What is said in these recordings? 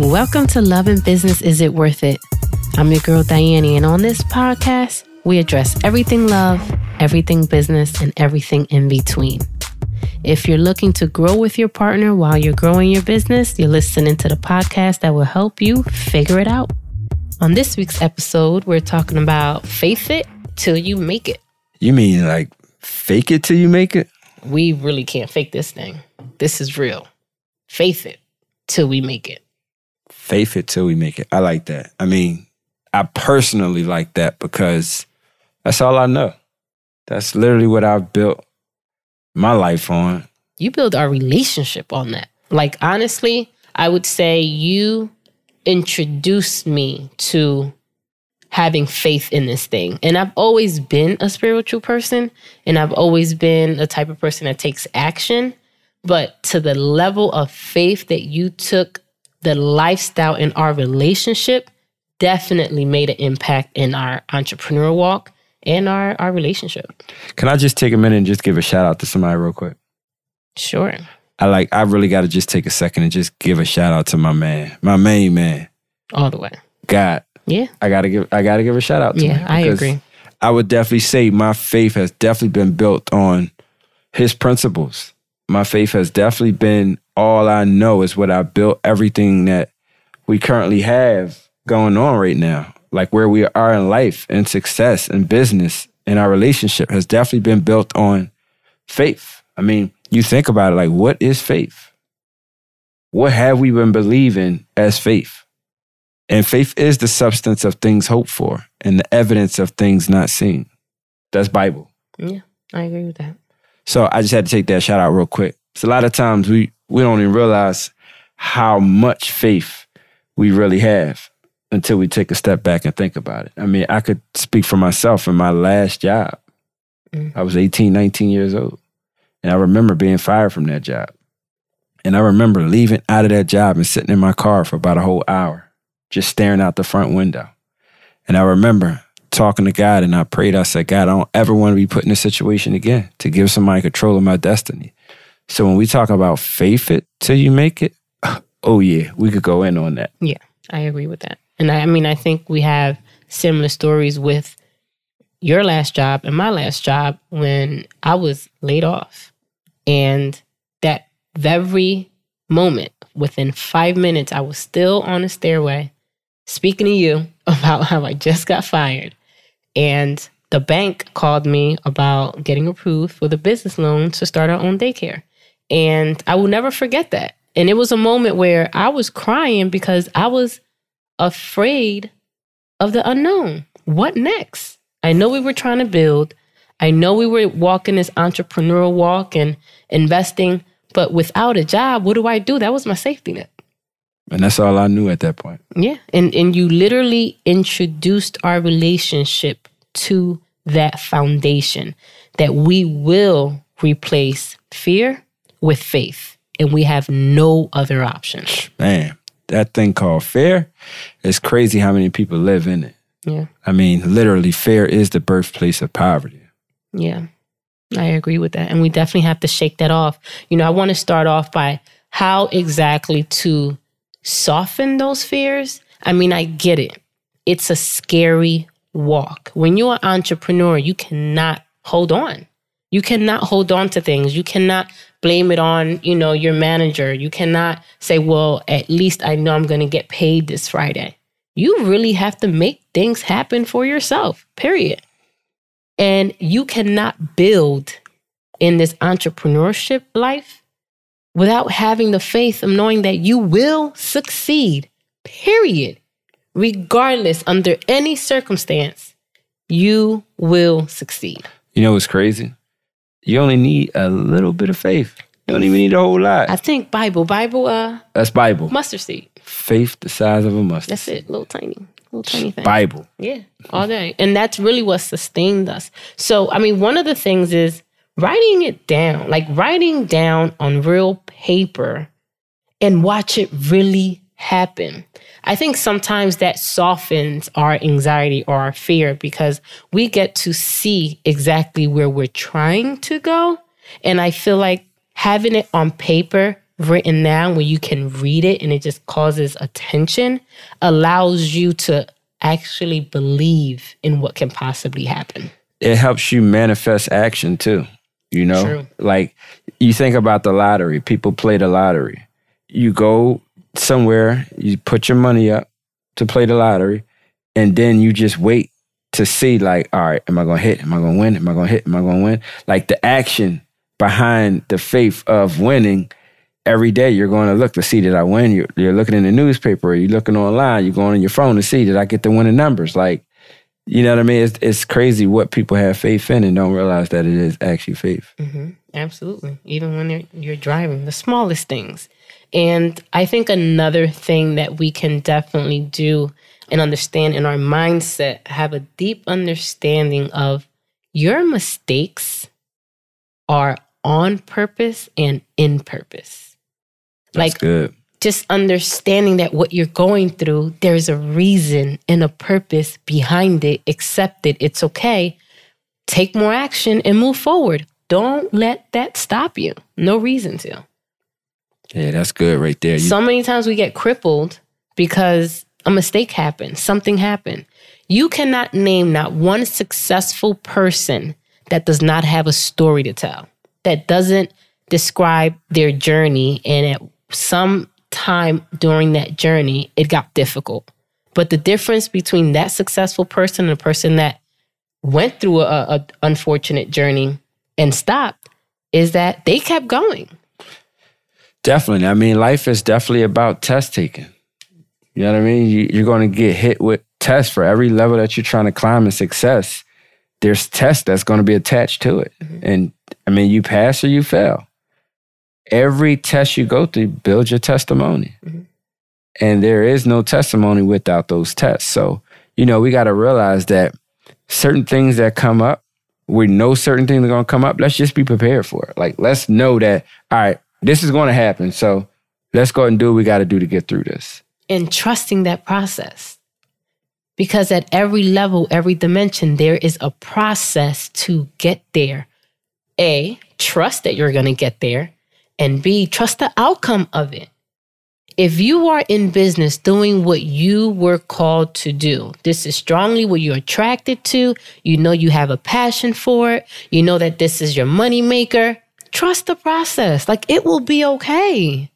Welcome to Love and Business Is It Worth It? I'm your girl Diane, and on this podcast, we address everything love, everything business, and everything in between. If you're looking to grow with your partner while you're growing your business, you're listening to the podcast that will help you figure it out. On this week's episode, we're talking about faith it till you make it. You mean like fake it till you make it? We really can't fake this thing. This is real. Faith it till we make it. Faith it till we make it. I like that. I mean, I personally like that because that's all I know. That's literally what I've built my life on. You build our relationship on that. Like, honestly, I would say you introduced me to having faith in this thing. And I've always been a spiritual person and I've always been a type of person that takes action. But to the level of faith that you took the lifestyle in our relationship definitely made an impact in our entrepreneurial walk and our, our relationship. Can I just take a minute and just give a shout out to somebody real quick? Sure. I like I really gotta just take a second and just give a shout out to my man. My main man. All the way. God. Yeah. I gotta give I gotta give a shout out to Yeah, him I agree. I would definitely say my faith has definitely been built on his principles. My faith has definitely been all I know is what I built everything that we currently have going on right now. Like where we are in life and success and business and our relationship has definitely been built on faith. I mean, you think about it like, what is faith? What have we been believing as faith? And faith is the substance of things hoped for and the evidence of things not seen. That's Bible. Yeah, I agree with that. So I just had to take that shout out real quick. So a lot of times we we don't even realize how much faith we really have until we take a step back and think about it. I mean, I could speak for myself in my last job. Mm. I was 18, 19 years old. And I remember being fired from that job. And I remember leaving out of that job and sitting in my car for about a whole hour, just staring out the front window. And I remember talking to God and I prayed. I said, God, I don't ever want to be put in a situation again to give somebody control of my destiny. So when we talk about faith it till you make it, oh yeah, we could go in on that. Yeah, I agree with that. And I, I mean, I think we have similar stories with your last job and my last job when I was laid off. And that very moment, within five minutes, I was still on the stairway speaking to you about how I just got fired. And the bank called me about getting approved for the business loan to start our own daycare. And I will never forget that. And it was a moment where I was crying because I was afraid of the unknown. What next? I know we were trying to build. I know we were walking this entrepreneurial walk and investing, but without a job, what do I do? That was my safety net. And that's all I knew at that point. Yeah. And and you literally introduced our relationship to that foundation that we will replace fear with faith. And we have no other option. Man, that thing called fear, it's crazy how many people live in it. Yeah. I mean, literally, fear is the birthplace of poverty. Yeah. I agree with that. And we definitely have to shake that off. You know, I want to start off by how exactly to soften those fears. I mean, I get it. It's a scary walk. When you're an entrepreneur, you cannot hold on. You cannot hold on to things. You cannot blame it on, you know, your manager. You cannot say, "Well, at least I know I'm going to get paid this Friday." You really have to make things happen for yourself. Period. And you cannot build in this entrepreneurship life without having the faith of knowing that you will succeed, period. Regardless, under any circumstance, you will succeed. You know what's crazy? You only need a little bit of faith. You don't even need a whole lot. I think Bible, Bible, uh, That's Bible. mustard seed. Faith the size of a mustard. That's it. Little tiny, little tiny thing. Bible. Yeah, all day. And that's really what sustained us. So, I mean, one of the things is writing it down, like writing down on real paper and watch it really happen. I think sometimes that softens our anxiety or our fear because we get to see exactly where we're trying to go. And I feel like having it on paper written down where you can read it and it just causes attention allows you to actually believe in what can possibly happen. It helps you manifest action too. You know, True. like you think about the lottery, people play the lottery. You go somewhere, you put your money up to play the lottery, and then you just wait to see, like, all right, am I gonna hit? Am I gonna win? Am I gonna hit? Am I gonna win? Like the action behind the faith of winning every day you're going to look to see did I win. You're, you're looking in the newspaper, you're looking online, you're going on your phone to see did I get the winning numbers. Like, you know what I mean? It's, it's crazy what people have faith in and don't realize that it is actually faith. Mm-hmm. Absolutely. Even when you're, you're driving, the smallest things. And I think another thing that we can definitely do and understand in our mindset, have a deep understanding of your mistakes are on purpose and in purpose. That's like good. just understanding that what you're going through, there's a reason and a purpose behind it. Accept it. It's okay. Take more action and move forward. Don't let that stop you. No reason to. Yeah, that's good right there. You, So many times we get crippled because a mistake happened, something happened. You cannot name not one successful person that does not have a story to tell, that doesn't describe their journey. And at some time during that journey, it got difficult. But the difference between that successful person and a person that went through a, a unfortunate journey and stopped is that they kept going. definitely. I mean, life is definitely about test taking. You know what I mean? You, you're going to get hit with tests for every level that you're trying to climb in success. There's tests that's going to be attached to it. And I mean, you pass or you fail. Every test you go through builds your testimony. Mhm. And there is no testimony without those tests. So, you know, we got to realize that certain things that come up, we know certain things are going to come up. Let's just be prepared for it. Like, let's know that, all right, this is going to happen. So let's go and do what we got to do to get through this. and trusting that process. Because at every level, every dimension, there is a process to get there. A, trust that you're going to get there. And B, trust the outcome of it. If you are in business doing what you were called to do, this is strongly what you're attracted to. You know you have a passion for it. You know that this is your money maker. Trust the process. Like it will be okay.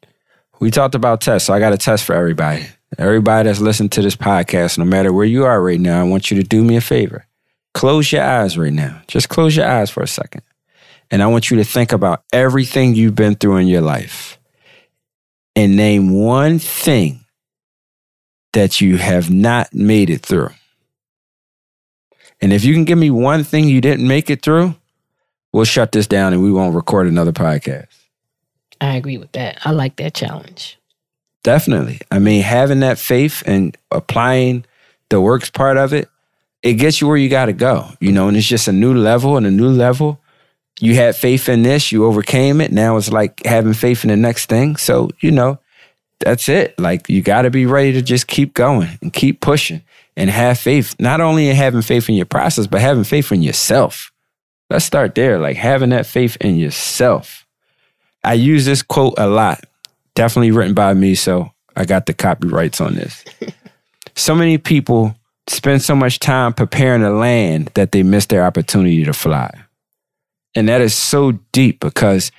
We talked about tests, so I got a test for everybody. Everybody that's listening to this podcast, no matter where you are right now, I want you to do me a favor. Close your eyes right now. Just close your eyes for a second. And I want you to think about everything you've been through in your life and name one thing that you have not made it through. And if you can give me one thing you didn't make it through, we'll shut this down and we won't record another podcast. I agree with that. I like that challenge. Definitely. I mean, having that faith and applying the works part of it, it gets you where you got to go, you know, and it's just a new level and a new level. You had faith in this, you overcame it. Now it's like having faith in the next thing. So, you know, that's it. Like, you got to be ready to just keep going and keep pushing and have faith, not only in having faith in your process, but having faith in yourself. Let's start there, like having that faith in yourself. I use this quote a lot definitely written by me, so I got the copyrights on this. so many people spend so much time preparing to land that they miss their opportunity to fly. And that is so deep because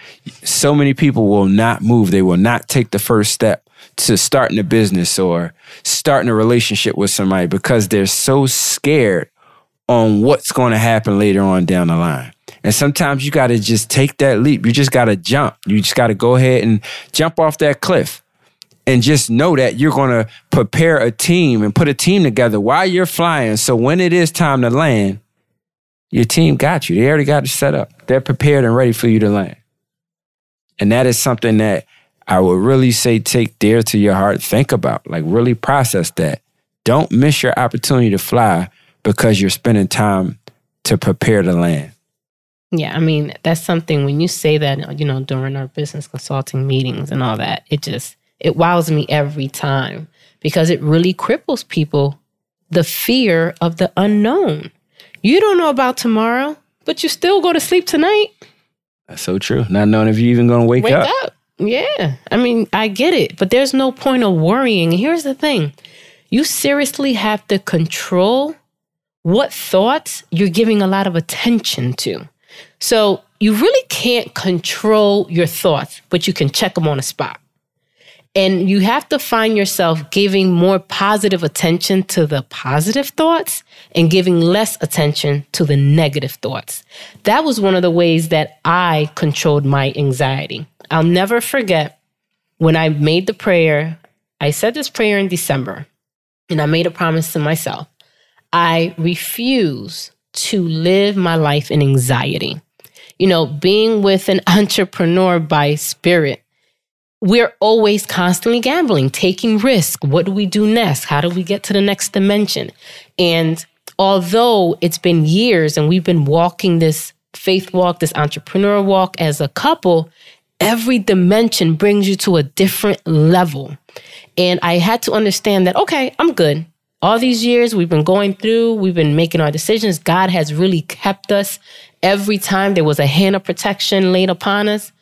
so many people will not move. They will not take the first step to starting a business or starting a relationship with somebody because they're so scared on what's going to happen later on down the line. And sometimes you got to just take that leap. You just got to jump. You just got to go ahead and jump off that cliff and just know that you're going to prepare a team and put a team together while you're flying. So when it is time to land, your team got you. They already got it set up. They're prepared and ready for you to land. And that is something that I would really say take dear to your heart. Think about, like, really process that. Don't miss your opportunity to fly because you're spending time to prepare to land. Yeah, I mean, that's something when you say that, you know, during our business consulting meetings and all that, it just it wows me every time because it really cripples people the fear of the unknown. You don't know about tomorrow, but you still go to sleep tonight. That's so true. Not knowing if you're even going to wake, Wake up. up. Yeah. I mean, I get it, but there's no point of worrying. Here's the thing you seriously have to control what thoughts you're giving a lot of attention to. So you really can't control your thoughts, but you can check them on a spot. And you have to find yourself giving more positive attention to the positive thoughts and giving less attention to the negative thoughts. That was one of the ways that I controlled my anxiety. I'll never forget when I made the prayer. I said this prayer in December, and I made a promise to myself. I refuse to live my life in anxiety. You know, being with an entrepreneur by spirit, we're always constantly gambling, taking risk. What do we do next? How do we get to the next dimension? And although it's been years and we've been walking this faith walk, this entrepreneur walk as a couple, every dimension brings you to a different level. And I had to understand that, okay, I'm good. All these years we've been going through, we've been making our decisions. God has really kept us every time there was a hand of protection laid upon us.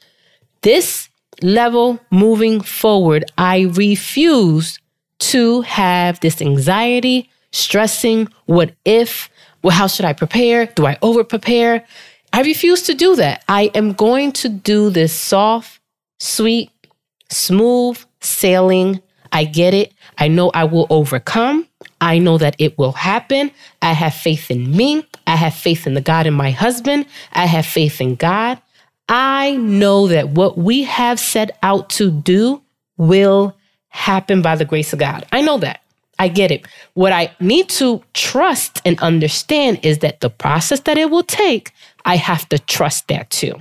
This level moving forward, I refuse to have this anxiety, stressing, what if, well, how should I prepare? Do I over prepare? I refuse to do that. I am going to do this soft, sweet, smooth sailing. I get it. I know I will overcome. I know that it will happen. I have faith in me. I have faith in the God in my husband. I have faith in God. I know that what we have set out to do will happen by the grace of God. I know that. I get it. What I need to trust and understand is that the process that it will take, I have to trust that too.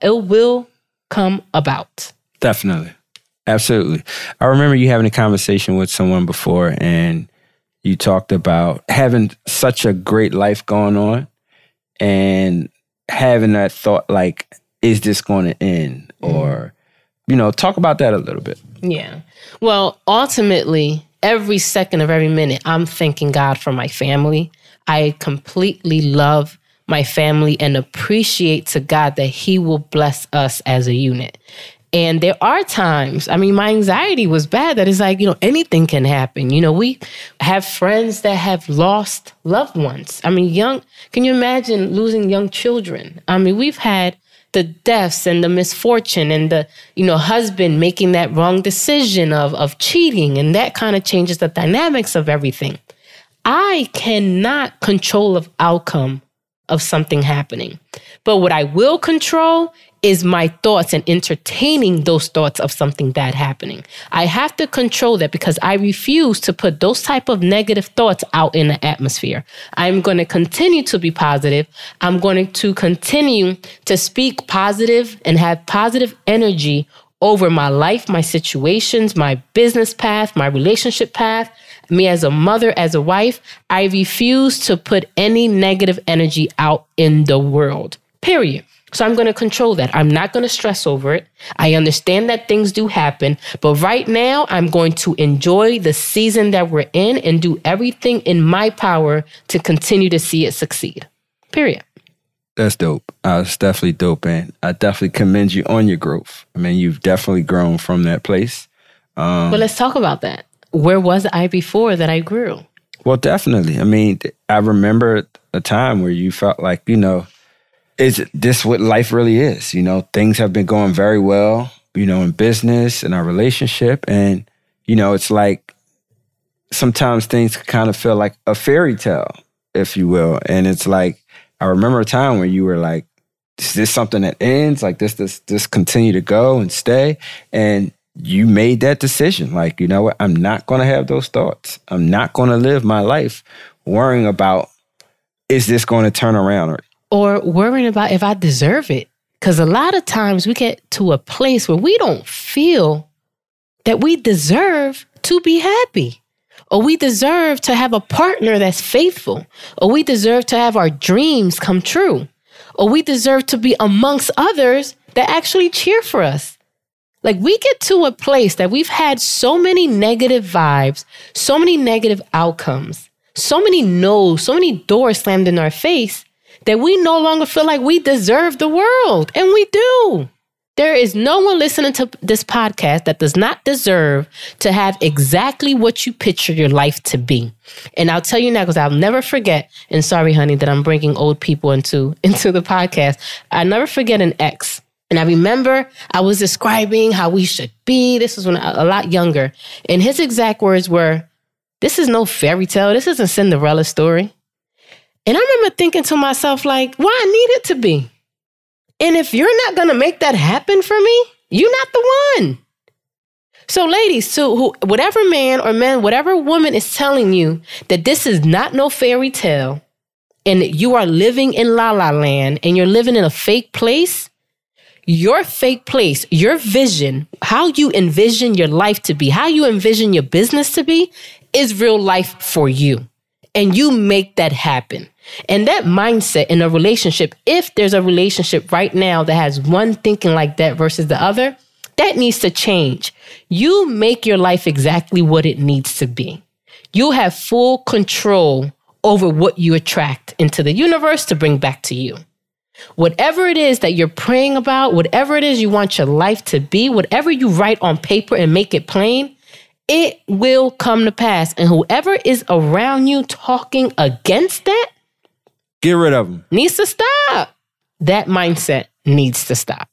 It will come about. Definitely. Absolutely. I remember you having a conversation with someone before and you talked about having such a great life going on and having that thought like, is this going to end? Mm-hmm. Or, you know, talk about that a little bit. Yeah. Well, ultimately, every second of every minute, I'm thanking God for my family. I completely love my family and appreciate to God that He will bless us as a unit. And there are times, I mean, my anxiety was bad that it's like, you know, anything can happen. You know, we have friends that have lost loved ones. I mean, young, can you imagine losing young children? I mean, we've had the deaths and the misfortune and the you know husband making that wrong decision of of cheating and that kind of changes the dynamics of everything. I cannot control of outcome of something happening but what i will control is my thoughts and entertaining those thoughts of something bad happening. I have to control that because I refuse to put those type of negative thoughts out in the atmosphere. I'm going to continue to be positive. I'm going to continue to speak positive and have positive energy over my life, my situations, my business path, my relationship path, me as a mother, as a wife. I refuse to put any negative energy out in the world. Period. So I'm going to control that. I'm not going to stress over it. I understand that things do happen, but right now I'm going to enjoy the season that we're in and do everything in my power to continue to see it succeed. Period. That's dope. Uh, it's definitely dope, and I definitely commend you on your growth. I mean, you've definitely grown from that place. Um, but let's talk about that. Where was I before that I grew? Well, definitely. I mean, I remember a time where you felt like, you know, is this what life really is? You know, things have been going very well, you know, in business and our relationship. And, you know, it's like sometimes things kind of feel like a fairy tale, if you will. And it's like, I remember a time where you were like, is this something that ends? Like this, this, this continue to go and stay? And you made that decision. Like, you know what? I'm not going to have those thoughts. I'm not going to live my life worrying about, is this going to turn around? Or or worrying about if I deserve it. Because a lot of times we get to a place where we don't feel that we deserve to be happy, or we deserve to have a partner that's faithful, or we deserve to have our dreams come true, or we deserve to be amongst others that actually cheer for us. Like we get to a place that we've had so many negative vibes, so many negative outcomes, so many no's, so many doors slammed in our face that we no longer feel like we deserve the world. And we do. There is no one listening to this podcast that does not deserve to have exactly what you picture your life to be. And I'll tell you now because I'll never forget. And sorry, honey, that I'm bringing old people into into the podcast. I never forget an ex. And I remember I was describing how we should be. This was when I, a lot younger, and his exact words were, "This is no fairy tale. This isn't Cinderella story." And I remember thinking to myself, like, why I need it to be? And if you're not going to make that happen for me, you're not the one. So, ladies, so who, whatever man or man, whatever woman is telling you that this is not no fairy tale and you are living in la la land and you're living in a fake place, your fake place, your vision, how you envision your life to be, how you envision your business to be, is real life for you. And you make that happen. And that mindset in a relationship, if there's a relationship right now that has one thinking like that versus the other, that needs to change. You make your life exactly what it needs to be. You have full control over what you attract into the universe to bring back to you. Whatever it is that you're praying about, whatever it is you want your life to be, whatever you write on paper and make it plain, it will come to pass. And whoever is around you talking against that, Get rid of them. Needs to stop. That mindset needs to stop.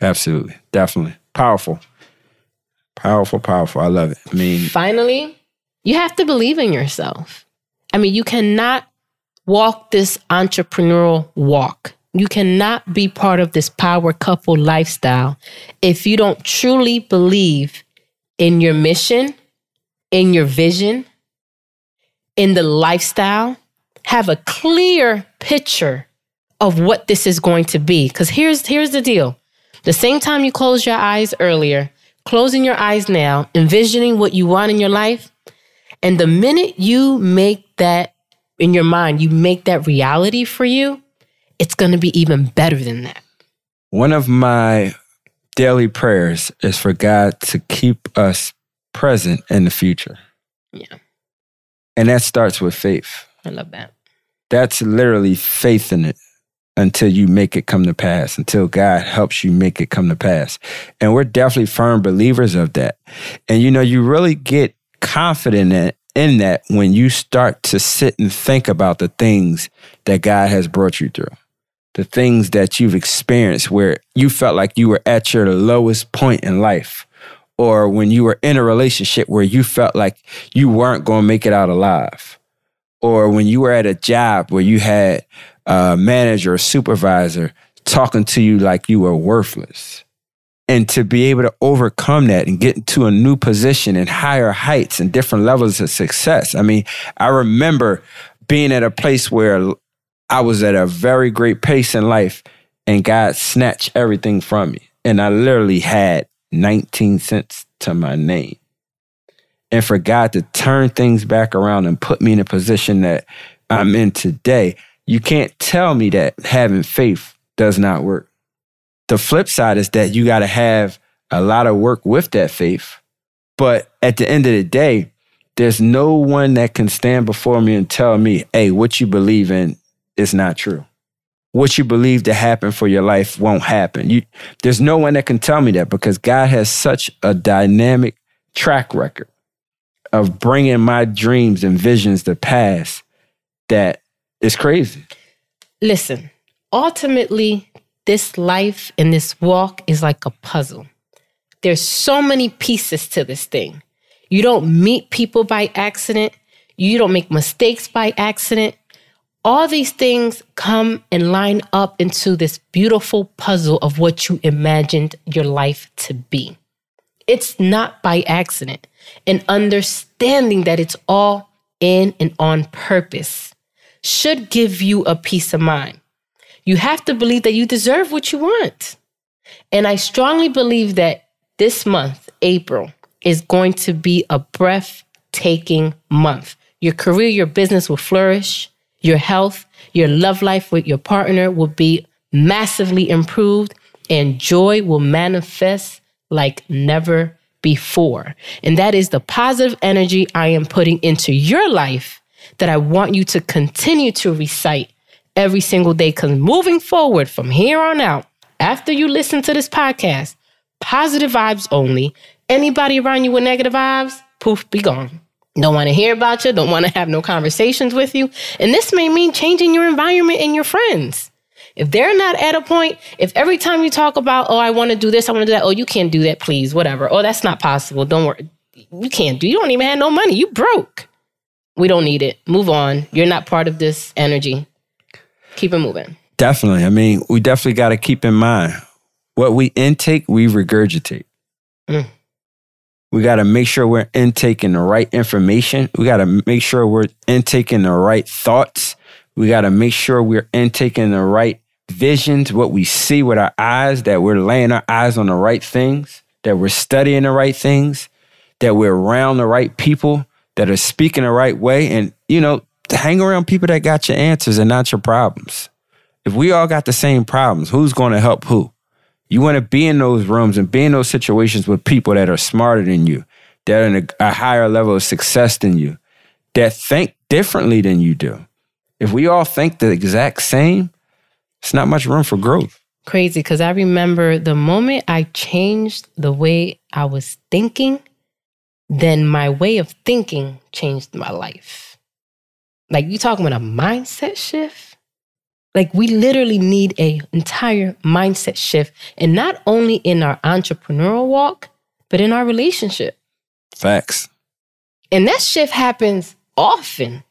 Absolutely. Definitely. Powerful. Powerful, powerful. I love it. I mean, finally, you have to believe in yourself. I mean, you cannot walk this entrepreneurial walk. You cannot be part of this power couple lifestyle if you don't truly believe in your mission, in your vision, in the lifestyle have a clear picture of what this is going to be. Because here's, here's the deal the same time you close your eyes earlier, closing your eyes now, envisioning what you want in your life, and the minute you make that in your mind, you make that reality for you, it's going to be even better than that. One of my daily prayers is for God to keep us present in the future. Yeah. And that starts with faith. I love that. That's literally faith in it until you make it come to pass, until God helps you make it come to pass. And we're definitely firm believers of that. And you know, you really get confident in, in that when you start to sit and think about the things that God has brought you through. The things that you've experienced where you felt like you were at your lowest point in life, or when you were in a relationship where you felt like you weren't going to make it out alive or when you were at a job where you had a manager or supervisor talking to you like you were worthless. And to be able to overcome that and get into a new position and higher heights and different levels of success. I mean, I remember being at a place where I was at a very great pace in life and God snatched everything from me. And I literally had 19 cents to my name and for God to turn things back around and put me in a position that I'm in today, you can't tell me that having faith does not work. The flip side is that you got to have a lot of work with that faith. But at the end of the day, there's no one that can stand before me and tell me, hey, what you believe in is not true. What you believe to happen for your life won't happen. You, there's no one that can tell me that because God has such a dynamic track record of bringing my dreams and visions to pass that is crazy. Listen, ultimately, this life and this walk is like a puzzle. There's so many pieces to this thing. You don't meet people by accident. You don't make mistakes by accident. All these things come and line up into this beautiful puzzle of what you imagined your life to be. It's not by accident and understanding that it's all in and on purpose should give you a peace of mind. You have to believe that you deserve what you want. And I strongly believe that this month, April, is going to be a breathtaking month. Your career, your business will flourish. Your health, your love life with your partner will be massively improved, and joy will manifest like never before. And that is the positive energy I am putting into your life that I want you to continue to recite every single day. Because moving forward from here on out, after you listen to this podcast, positive vibes only. Anybody around you with negative vibes, poof, be gone. Don't want to hear about you, don't want to have no conversations with you. And this may mean changing your environment and your friends. If they're not at a point, if every time you talk about, oh, I want to do this, I want to do that, oh, you can't do that, please, whatever. Oh, that's not possible. Don't worry. You can't do. You don't even have no money. You broke. We don't need it. Move on. You're not part of this energy. Keep it moving. Definitely. I mean, we definitely got to keep in mind what we intake, we regurgitate. Mm. We got to make sure we're intaking the right information. We got to make sure we're intaking the right thoughts. We got to make sure we're intaking the right visions, what we see with our eyes, that we're laying our eyes on the right things, that we're studying the right things, that we're around the right people that are speaking the right way. And, you know, hang around people that got your answers and not your problems. If we all got the same problems, who's going to help who? You want to be in those rooms and be in those situations with people that are smarter than you, that are in a, a higher level of success than you, that think differently than you do. If we all think the exact same, it's not much room for growth. Crazy because I remember the moment I changed the way I was thinking, then my way of thinking changed my life. Like you talking about a mindset shift? Like we literally need a entire mindset shift and not only in our entrepreneurial walk, but in our relationship. Facts. And that shift happens often.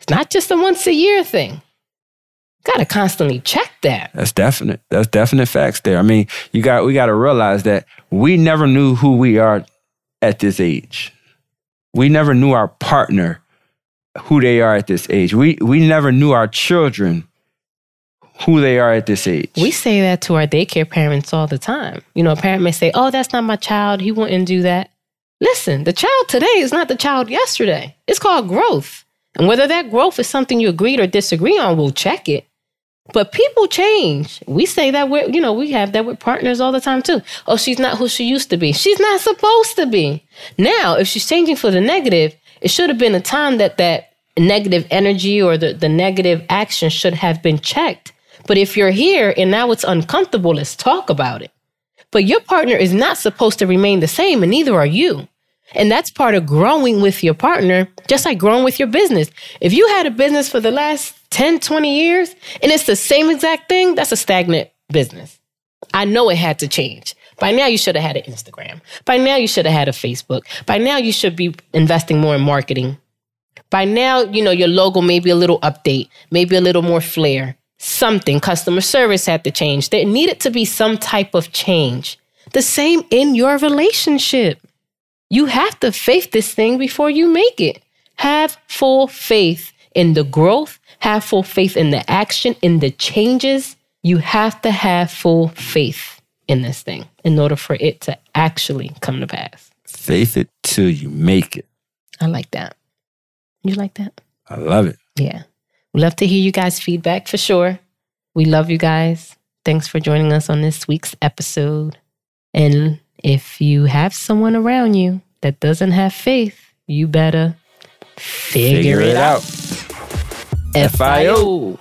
It's not just a once a year thing. Got to constantly check that. That's definite. That's definite facts there. I mean, you got we got to realize that we never knew who we are at this age. We never knew our partner who they are at this age. We we never knew our children who they are at this age. We say that to our daycare parents all the time. You know, a parent may say, "Oh, that's not my child. He wouldn't do that." Listen, the child today is not the child yesterday. It's called growth. And whether that growth is something you agreed or disagree on, we'll check it. But people change. We say that we're, you know, we have that with partners all the time too. Oh, she's not who she used to be. She's not supposed to be. Now, if she's changing for the negative, it should have been a time that that negative energy or the, the negative action should have been checked. But if you're here and now it's uncomfortable, let's talk about it. But your partner is not supposed to remain the same, and neither are you. And that's part of growing with your partner, just like growing with your business. If you had a business for the last 10, 20 years and it's the same exact thing, that's a stagnant business. I know it had to change. By now, you should have had an Instagram. By now, you should have had a Facebook. By now, you should be investing more in marketing. By now, you know, your logo may be a little update, maybe a little more flair. Something, customer service had to change. There needed to be some type of change. The same in your relationship. You have to faith this thing before you make it. Have full faith in the growth, have full faith in the action, in the changes. You have to have full faith in this thing in order for it to actually come to pass. Faith it till you make it. I like that. You like that? I love it. Yeah. we love to hear you guys' feedback for sure. We love you guys. Thanks for joining us on this week's episode. And if you have someone around you that doesn't have faith, you better figure, figure it, it, out. out. FIO.